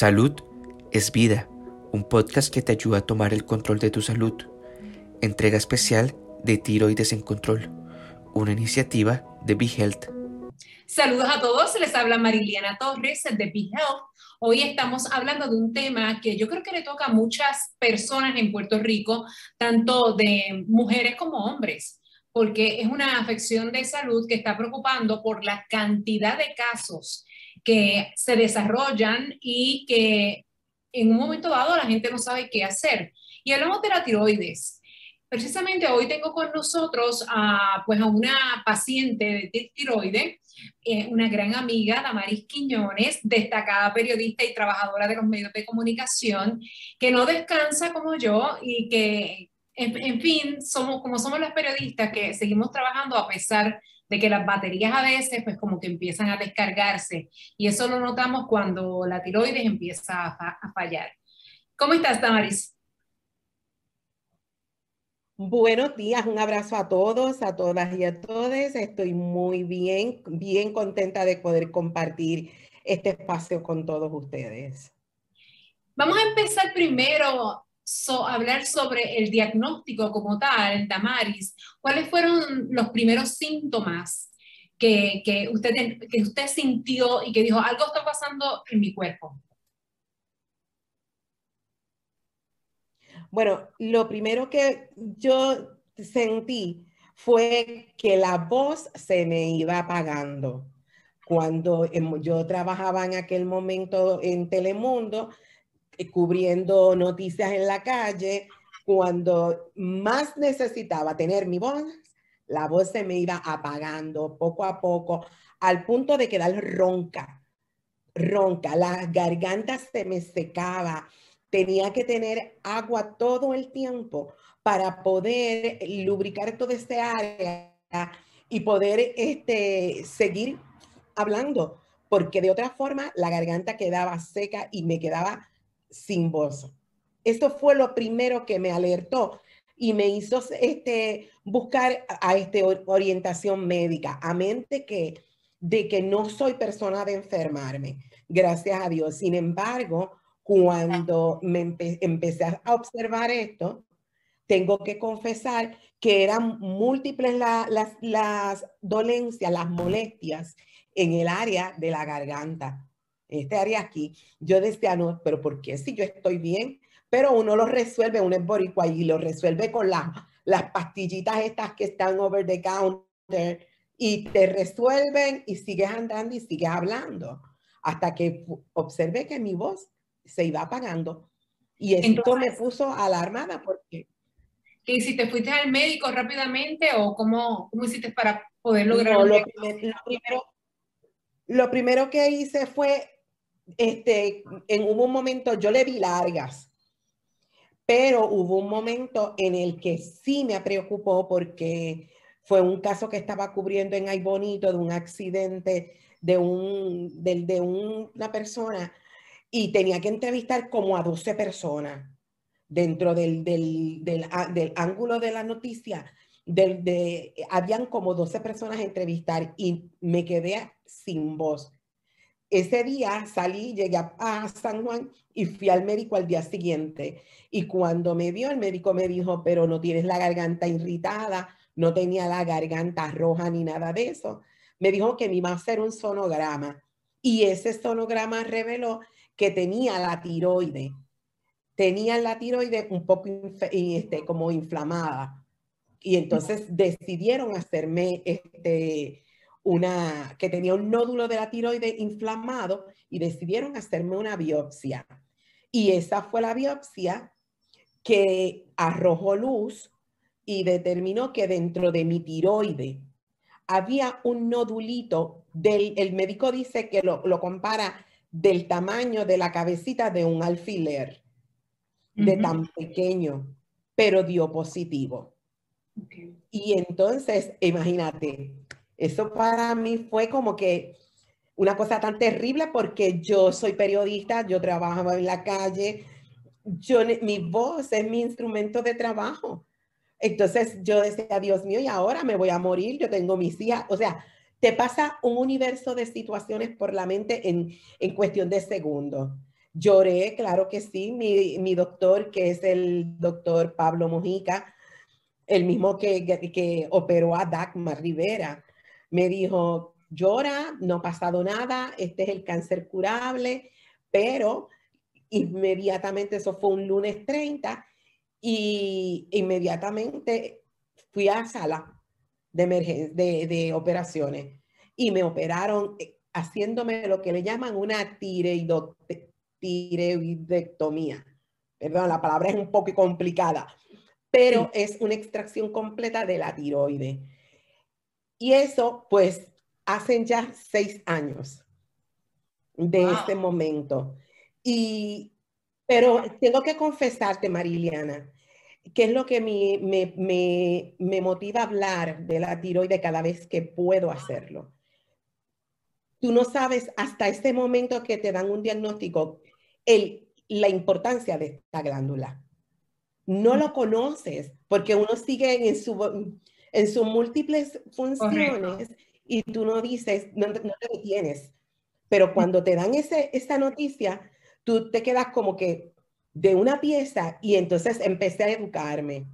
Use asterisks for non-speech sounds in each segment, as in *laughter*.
Salud es vida, un podcast que te ayuda a tomar el control de tu salud. Entrega especial de Tiroides en Control, una iniciativa de BeHealth. Saludos a todos, les habla Mariliana Torres de BeHealth. Hoy estamos hablando de un tema que yo creo que le toca a muchas personas en Puerto Rico, tanto de mujeres como hombres, porque es una afección de salud que está preocupando por la cantidad de casos que se desarrollan y que en un momento dado la gente no sabe qué hacer. Y hablamos de la tiroides. Precisamente hoy tengo con nosotros a, pues a una paciente de tiroides, eh, una gran amiga, Damaris Quiñones, destacada periodista y trabajadora de los medios de comunicación, que no descansa como yo y que, en, fin, somos como somos las periodistas que seguimos trabajando a pesar de que las baterías a veces pues como que empiezan a descargarse y eso lo notamos cuando la tiroides empieza a, fallar. ¿Cómo estás, Tamaris? Buenos días, un abrazo a todos, a todas y a todos. Estoy muy bien, bien contenta de poder compartir este espacio con todos ustedes. Vamos a empezar primero hablar sobre el diagnóstico como tal, Damaris. ¿Cuáles fueron los primeros síntomas que, que, usted, que usted sintió y que dijo, algo está pasando en mi cuerpo? Bueno, lo primero que yo sentí fue que la voz se me iba apagando. Cuando yo trabajaba en aquel momento en Telemundo, cubriendo noticias en la calle, cuando más necesitaba tener mi voz, la voz se me iba apagando poco a poco, al punto de quedar ronca, ronca, la garganta se me secaba, tenía que tener agua todo el tiempo para poder lubricar toda ese área y poder este, seguir hablando, porque de otra forma la garganta quedaba seca y me quedaba sin voz. Eso fue lo primero que me alertó y me hizo este, buscar a, este, orientación médica, a mente que, de que no soy persona de enfermarme, gracias a Dios. Sin embargo, cuando me empecé a observar esto, tengo que confesar que eran múltiples las, las dolencias, las molestias en el área de la garganta este área aquí, yo decía, no, pero ¿por qué si yo estoy bien? Pero uno lo resuelve, uno es boricua y lo resuelve con las, las pastillitas estas que están over the counter y te resuelven y sigues andando y sigues hablando hasta que observé que mi voz se iba apagando. Y esto me puso alarmada porque... ¿Y si te fuiste al médico rápidamente o cómo, cómo hiciste para poder lograr lo, primero, lo primero que hice fue este, en un momento yo le vi largas, pero hubo un momento en el que sí me preocupó porque fue un caso que estaba cubriendo en Ay Bonito de un accidente de, un, de, de una persona y tenía que entrevistar como a 12 personas dentro del, del, del, del ángulo de la noticia. De, habían como 12 personas a entrevistar y me quedé sin voz. Ese día salí, llegué a, San Juan y fui al médico al día siguiente. Y cuando me vio, el médico me dijo, pero no tienes la garganta irritada, no tenía la garganta roja ni nada de eso. Me dijo que me iba a hacer un sonograma. Y ese sonograma reveló que tenía la tiroide. Tenía la tiroide un poco este, como inflamada. Y entonces decidieron hacerme este, una, que tenía un nódulo de la tiroide inflamado y decidieron hacerme una biopsia. Y esa fue la biopsia que arrojó luz y determinó que dentro de mi tiroide había un nodulito del, el médico dice que lo, compara del tamaño de la cabecita de un alfiler, de tan pequeño, pero dio positivo. Y entonces, imagínate, eso para mí fue como que una cosa tan terrible porque yo soy periodista, yo trabajo en la calle, yo, mi voz es mi instrumento de trabajo. Entonces yo decía, Dios mío, y ahora me voy a morir, yo tengo mis hijas. O sea, te pasa un universo de situaciones por la mente en, en cuestión de segundos. Lloré, claro que sí. Mi, mi doctor, que es el doctor Pablo Mojica, el mismo que, que, operó a Dagmar Rivera, me dijo, llora, no ha pasado nada, este es el cáncer curable, pero inmediatamente, eso fue un lunes 30, y inmediatamente fui a sala de, de, de operaciones y me operaron eh, haciéndome lo que le llaman una tireoidectomía. Perdón, la palabra es un poco complicada, pero es una extracción completa de la tiroide. Y eso, pues, hacen ya seis años de ese momento. Y, pero tengo que confesarte, Mariliana, que es lo que me, me, me, motiva a hablar de la tiroide cada vez que puedo hacerlo. Tú no sabes hasta este momento que te dan un diagnóstico el, la importancia de esta glándula. No lo conoces porque uno sigue en, su, en sus múltiples funciones y tú no dices, no, te detienes. Pero cuando te dan ese, esa noticia, tú te quedas como que de una pieza y entonces empecé a educarme.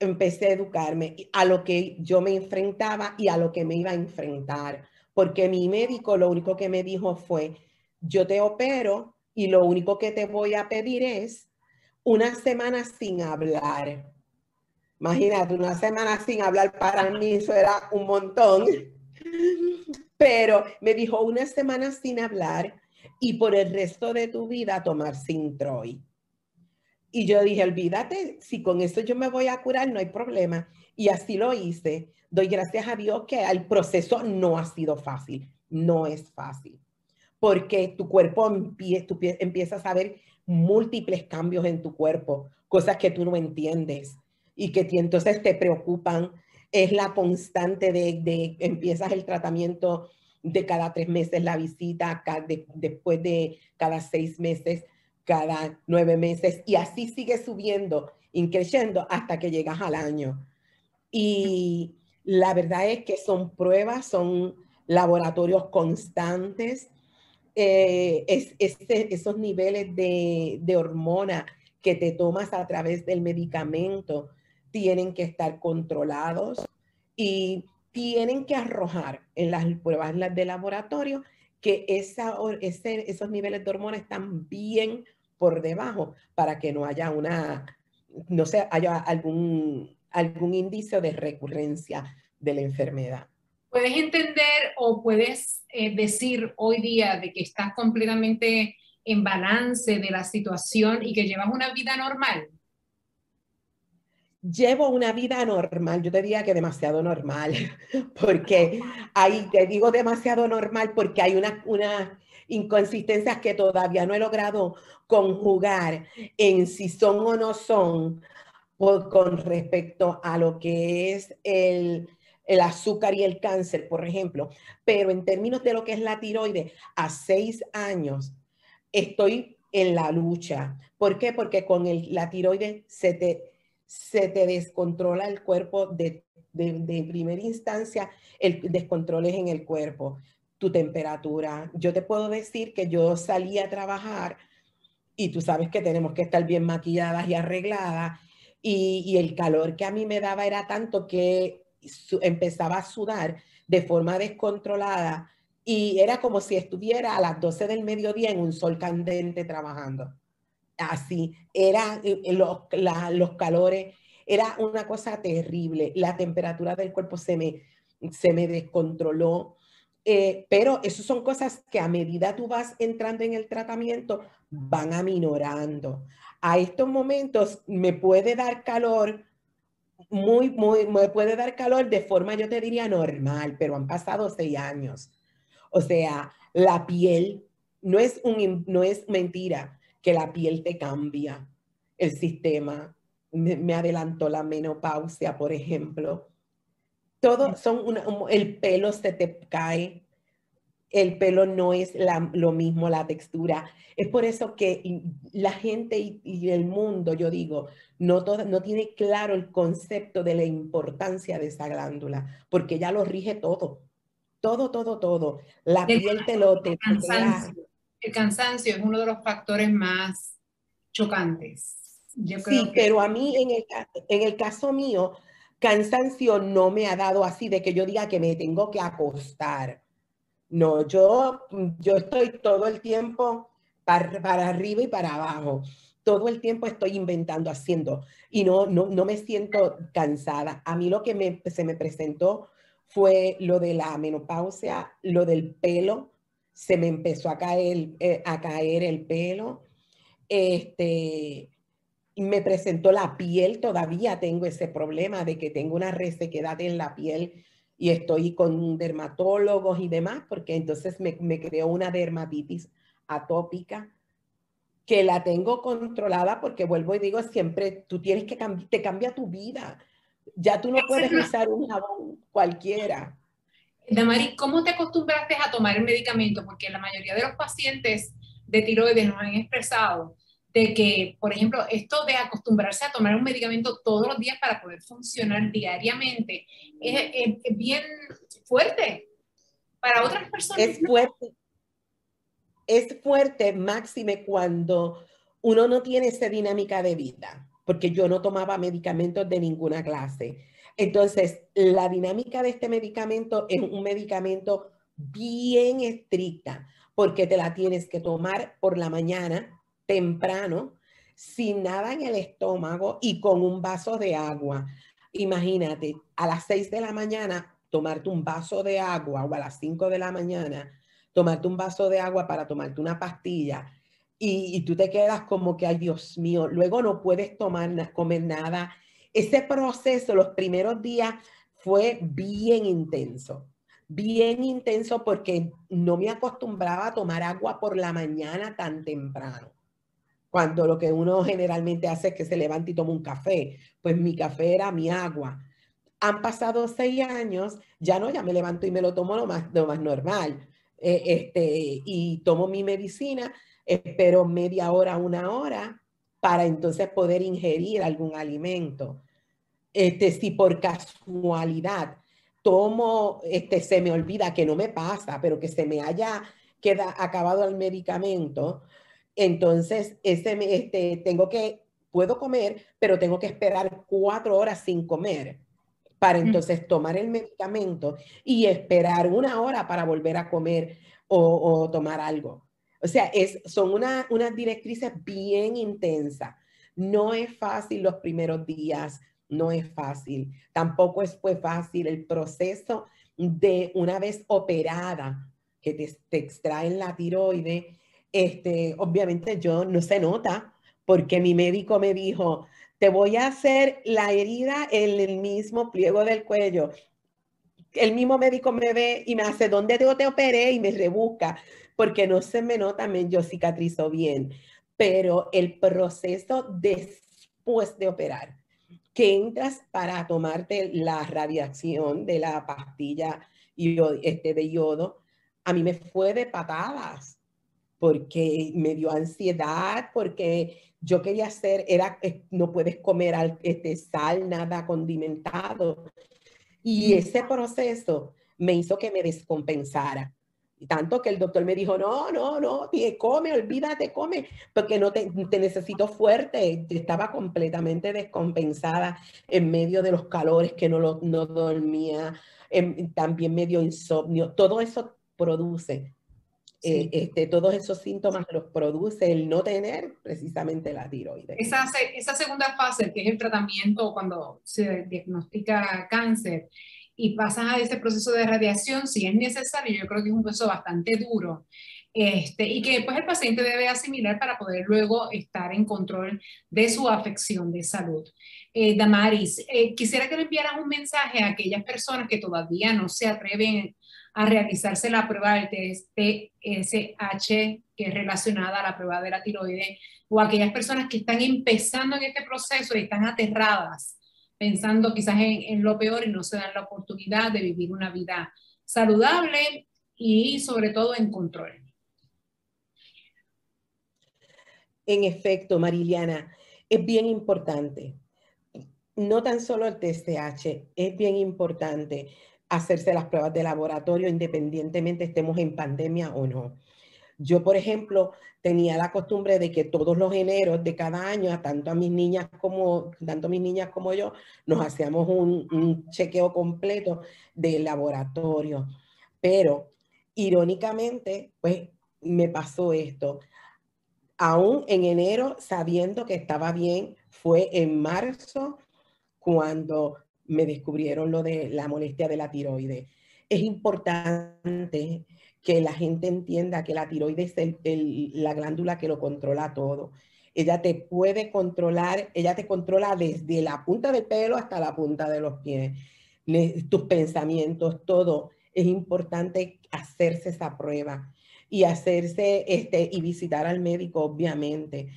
Empecé a educarme a lo que yo me enfrentaba y a lo que me iba a enfrentar. Porque mi médico lo único que me dijo fue, yo te opero y lo único que te voy a pedir es una semana sin hablar. Imagínate, una semana sin hablar para mí, eso era un montón. Pero me dijo una semana sin hablar y por el resto de tu vida tomar Sintroid. Y yo dije, olvídate, si con eso yo me voy a curar, no hay problema. Y así lo hice. Doy gracias a Dios que el proceso no ha sido fácil. No es fácil. Porque tu cuerpo empieza, a ver múltiples cambios en tu cuerpo, cosas que tú no entiendes y que entonces te preocupan. Es la constante de, de empiezas el tratamiento de cada tres meses la visita, después de cada seis meses, cada nueve meses, y así sigue subiendo, increciendo hasta que llegas al año. Y la verdad es que son pruebas, son laboratorios constantes. Eh, es, esos niveles de, de hormona que te tomas a través del medicamento tienen que estar controlados y tienen que arrojar en las pruebas de laboratorio que esa, esos niveles de hormonas están bien por debajo para que no haya una, no sé, haya algún, algún índice de recurrencia de la enfermedad. ¿Puedes entender o puedes eh, decir hoy día de que estás completamente en balance de la situación y que llevas una vida normal? Llevo una vida normal, yo te diría que demasiado normal, *laughs* porque ahí te digo demasiado normal porque hay unas una inconsistencias que todavía no he logrado conjugar en si son o no son con respecto a lo que es el, el azúcar y el cáncer, por ejemplo. Pero en términos de lo que es la tiroides, a seis años estoy en la lucha. ¿Por qué? Porque con el, la tiroides se te se te descontrola el cuerpo de, de, primera instancia, el descontrol es en el cuerpo, tu temperatura. Yo te puedo decir que yo salí a trabajar y tú sabes que tenemos que estar bien maquilladas y arregladas y, y el calor que a mí me daba era tanto que empezaba a sudar de forma descontrolada y era como si estuviera a las 12 del mediodía en un sol candente trabajando así, era eh, eh, los, los calores, era una cosa terrible, la temperatura del cuerpo se me, se me descontroló, eh, pero esas son cosas que a medida tú vas entrando en el tratamiento van aminorando. A estos momentos me puede dar calor, muy, muy, me puede dar calor de forma, yo te diría, normal, pero han pasado seis años. O sea, la piel no es, un, no es mentira que la piel te cambia, el sistema. Me, adelantó la menopausia, por ejemplo. Todo son el pelo se te cae, el pelo no es lo mismo, la textura. Es por eso que la gente y, el mundo, yo digo, no, no tiene claro el concepto de la importancia de esa glándula, porque ya lo rige todo. Todo, todo, todo. La piel te lo te, el cansancio es uno de los factores más chocantes. sí, pero a mí en el, en el caso mío, cansancio no me ha dado así de que yo diga que me tengo que acostar. No, yo, yo estoy todo el tiempo para, para arriba y para abajo. Todo el tiempo estoy inventando, haciendo y no, no, no me siento cansada. A mí lo que me, se me presentó fue lo de la menopausia, lo del pelo, se me empezó a caer, eh, a caer el pelo. Este, me presentó la piel, todavía tengo ese problema de que tengo una resequedad en la piel y estoy con dermatólogos y demás, porque entonces me, me creó una dermatitis atópica que la tengo controlada porque vuelvo y digo siempre, tú tienes que cambiar, te cambia tu vida. Ya tú no puedes usar un jabón cualquiera. Damari, ¿cómo te acostumbraste a tomar el medicamento? Porque la mayoría de los pacientes de tiroides nos han expresado de que, por ejemplo, esto de acostumbrarse a tomar un medicamento todos los días para poder funcionar diariamente es, bien fuerte para otras personas. Es fuerte. Es fuerte, máxime, cuando uno no tiene esa dinámica de vida, porque yo no tomaba medicamentos de ninguna clase. Entonces, la dinámica de este medicamento es un medicamento bien estricta, porque te la tienes que tomar por la mañana, temprano, sin nada en el estómago y con un vaso de agua. Imagínate, a las 6 de la mañana tomarte un vaso de agua o a las 5 de la mañana tomarte un vaso de agua para tomarte una pastilla y, tú te quedas como que, ay Dios mío, luego no puedes tomar, comer nada. Ese proceso, los primeros días, fue bien intenso, bien intenso porque no me acostumbraba a tomar agua por la mañana tan temprano cuando lo que uno generalmente hace es que se levanta y toma un café. Pues mi café era mi agua. Han pasado seis años, ya no, ya me levanto y me lo tomo lo más, lo más normal. Eh, este, y tomo mi medicina, espero media hora, una hora, para entonces poder ingerir algún alimento. Este, si por casualidad tomo, este, se me olvida que no me pasa, pero que se me haya queda, acabado el medicamento, entonces, ese, este, tengo que, puedo comer, pero tengo que esperar cuatro horas sin comer para entonces tomar el medicamento y esperar una hora para volver a comer o, tomar algo. O sea, es, son unas directrices bien intensas. No es fácil los primeros días, no es fácil. Tampoco es, fue fácil el proceso de una vez operada que te, te extraen la tiroide este, obviamente yo no se nota porque mi médico me dijo, te voy a hacer la herida en el mismo pliego del cuello. El mismo médico me ve y me hace, ¿dónde te, te operé? Y me rebusca, porque no se me nota, yo cicatrizo bien. Pero el proceso después de operar, que entras para tomarte la radiación de la pastilla este, de yodo, a mí me fue de patadas porque me dio ansiedad, porque yo quería hacer, era, no puedes comer este, sal, nada condimentado. Y ese proceso me hizo que me descompensara. Tanto que el doctor me dijo, no, no, no, come, olvídate, come, porque no te, te, necesito fuerte. Estaba completamente descompensada en medio de los calores que no, lo, no dormía, en, también medio insomnio. Todo eso produce eh, este, todos esos síntomas los produce el no tener precisamente la tiroides. Esa, esa segunda fase, que es el tratamiento cuando se diagnostica cáncer y pasas a ese proceso de radiación, si es necesario, yo creo que es un proceso bastante duro. Este, y que después el paciente debe asimilar para poder luego estar en control de su afección de salud. Eh, Damaris, eh, quisiera que le enviaras un mensaje a aquellas personas que todavía no se atreven a realizarse la prueba del TSH, que es relacionada a la prueba de la tiroides, o aquellas personas que están empezando en este proceso y están aterradas, pensando quizás en, lo peor y no se dan la oportunidad de vivir una vida saludable y sobre todo en control. En efecto, Mariliana, es bien importante. No tan solo el TSH, es bien importante hacerse las pruebas de laboratorio independientemente estemos en pandemia o no. Yo, por ejemplo, tenía la costumbre de que todos los eneros de cada año, tanto a mis niñas como, tanto mis niñas como yo, nos hacíamos un, un chequeo completo del laboratorio. Pero, irónicamente, pues me pasó esto. Aún en enero, sabiendo que estaba bien, fue en marzo cuando me descubrieron lo de la molestia de la tiroides. Es importante que la gente entienda que la tiroides es la glándula que lo controla todo. Ella te puede controlar, ella te controla desde la punta del pelo hasta la punta de los pies. tus pensamientos, todo. Es importante hacerse esa prueba y hacerse este, y visitar al médico, obviamente.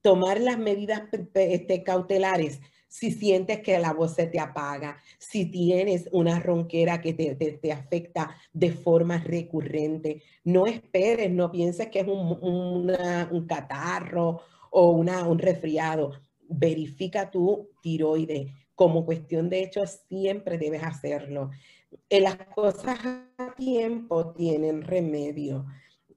Tomar las medidas este, cautelares si sientes que la voz se te apaga, si tienes una ronquera que te, te, afecta de forma recurrente, no esperes, no pienses que es un, un catarro o una, un resfriado. Verifica tu tiroides. Como cuestión de hecho, siempre debes hacerlo. En las cosas a tiempo tienen remedio.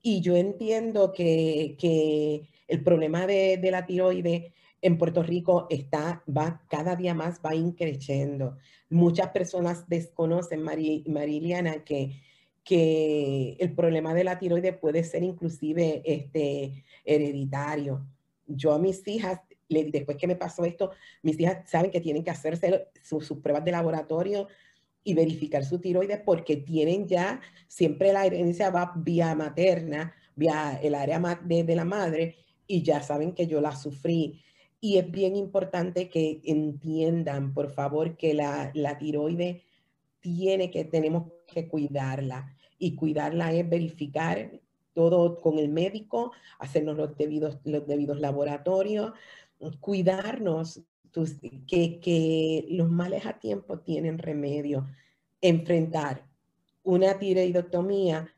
Y yo entiendo que, que el problema de, de la tiroides en Puerto Rico está, va cada día más, va increciendo. Muchas personas desconocen, Mariliana, que, que el problema de la tiroides puede ser inclusive este, hereditario. Yo a mis hijas, después que me pasó esto, mis hijas saben que tienen que hacerse sus pruebas de laboratorio y verificar su tiroides porque tienen ya, siempre la herencia va vía materna, vía el área de, de la madre, y ya saben que yo la sufrí. Y es bien importante que entiendan, por favor, que la, la tiroides tiene que, tenemos que cuidarla. Y cuidarla es verificar todo con el médico, hacernos los debidos, los debidos laboratorios, cuidarnos, que, que los males a tiempo tienen remedio. Enfrentar una tiroidectomía,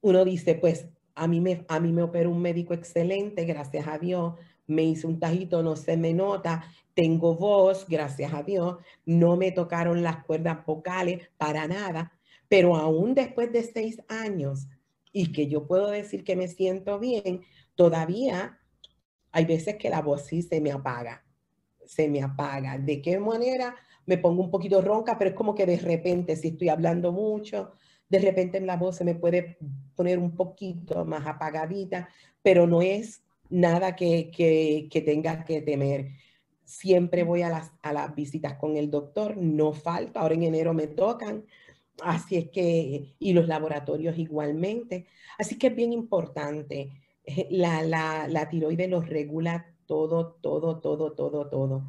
uno dice, pues a mí me, a mí me operó un médico excelente, gracias a Dios, me hice un tajito, no se me nota, tengo voz, gracias a Dios, no me tocaron las cuerdas vocales para nada, pero aún después de seis años y que yo puedo decir que me siento bien, todavía hay veces que la voz sí se me apaga, se me apaga. ¿De qué manera? Me pongo un poquito ronca, pero es como que de repente, si estoy hablando mucho, de repente la voz se me puede poner un poquito más apagadita, pero no es nada que, que, tenga que temer. Siempre voy a las, a las visitas con el doctor, no falta, ahora en enero me tocan, así es que, y los laboratorios igualmente. Así que es bien importante, eh, la, la, la tiroides los regula todo, todo, todo, todo, todo.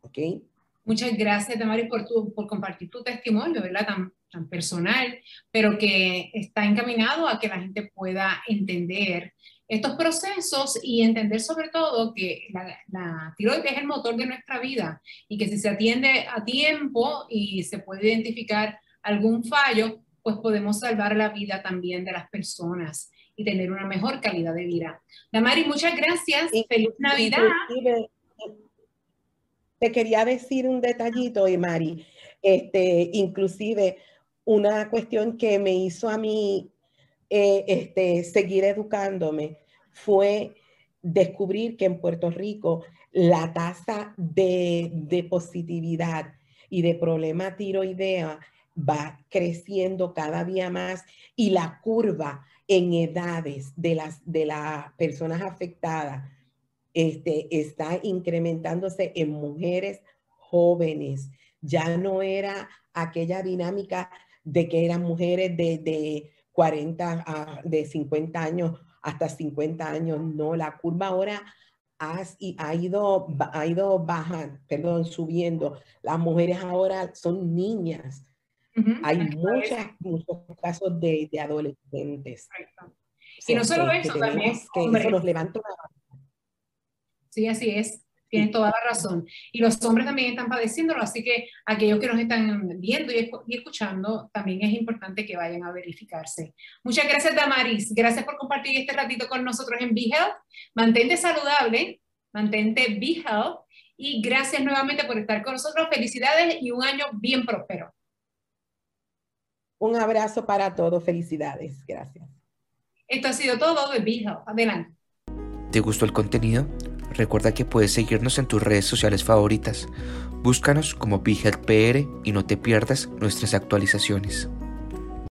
¿Ok? Muchas gracias, Damaris, por, por compartir tu testimonio, ¿verdad? Tan, tan personal, pero que está encaminado a que la gente pueda entender estos procesos y entender sobre todo que la, tiroides es el motor de nuestra vida y que si se atiende a tiempo y se puede identificar algún fallo, pues podemos salvar la vida también de las personas y tener una mejor calidad de vida. Damari, muchas gracias. Feliz Navidad. Te quería decir un detallito, Mari. Este, inclusive una cuestión que me hizo a mí eh, este, seguir educándome fue descubrir que en Puerto Rico la tasa de, positividad y de problema tiroidea va creciendo cada día más y la curva en edades de las, de las personas afectadas este, está incrementándose en mujeres jóvenes. Ya no era aquella dinámica de que eran mujeres de, de 40 a de 50 años hasta 50 años. No, la curva ahora ha, ha, ido, ha ido bajando, perdón, subiendo. Las mujeres ahora son niñas. Hay muchas, muchos casos de, de adolescentes. y no solo eso, también. Que eso nos levanta una... Sí, así es. Tienes toda la razón. Y los hombres también están padeciéndolo, así que aquellos que nos están viendo y, escuchando, también es importante que vayan a verificarse. Muchas gracias, Damaris. Gracias por compartir este ratito con nosotros en Be Health. Mantente saludable, mantente Be Health y gracias nuevamente por estar con nosotros. Felicidades y un año bien próspero. Un abrazo para todos. Felicidades. Gracias. Esto ha sido todo de Be Adelante. ¿Te gustó el contenido? Recuerda que puedes seguirnos en tus redes sociales favoritas. Búscanos como BeHealthPR y no te pierdas nuestras actualizaciones.